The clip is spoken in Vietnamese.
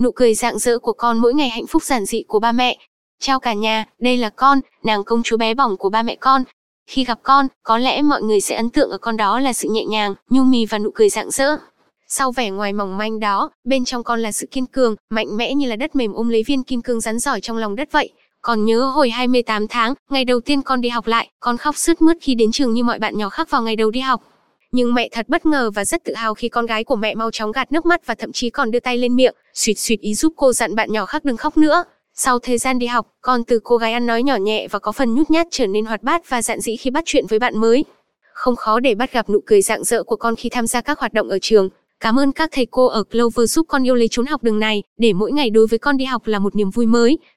nụ cười rạng rỡ của con mỗi ngày hạnh phúc giản dị của ba mẹ. Chào cả nhà, đây là con, nàng công chúa bé bỏng của ba mẹ con. Khi gặp con, có lẽ mọi người sẽ ấn tượng ở con đó là sự nhẹ nhàng, nhu mì và nụ cười rạng rỡ. Sau vẻ ngoài mỏng manh đó, bên trong con là sự kiên cường, mạnh mẽ như là đất mềm ôm lấy viên kim cương rắn giỏi trong lòng đất vậy. Còn nhớ hồi 28 tháng, ngày đầu tiên con đi học lại, con khóc sướt mướt khi đến trường như mọi bạn nhỏ khác vào ngày đầu đi học. Nhưng mẹ thật bất ngờ và rất tự hào khi con gái của mẹ mau chóng gạt nước mắt và thậm chí còn đưa tay lên miệng, suýt suýt ý giúp cô dặn bạn nhỏ khác đừng khóc nữa. Sau thời gian đi học, con từ cô gái ăn nói nhỏ nhẹ và có phần nhút nhát trở nên hoạt bát và dạn dĩ khi bắt chuyện với bạn mới. Không khó để bắt gặp nụ cười rạng rỡ của con khi tham gia các hoạt động ở trường. Cảm ơn các thầy cô ở Clover giúp con yêu lấy chốn học đường này, để mỗi ngày đối với con đi học là một niềm vui mới.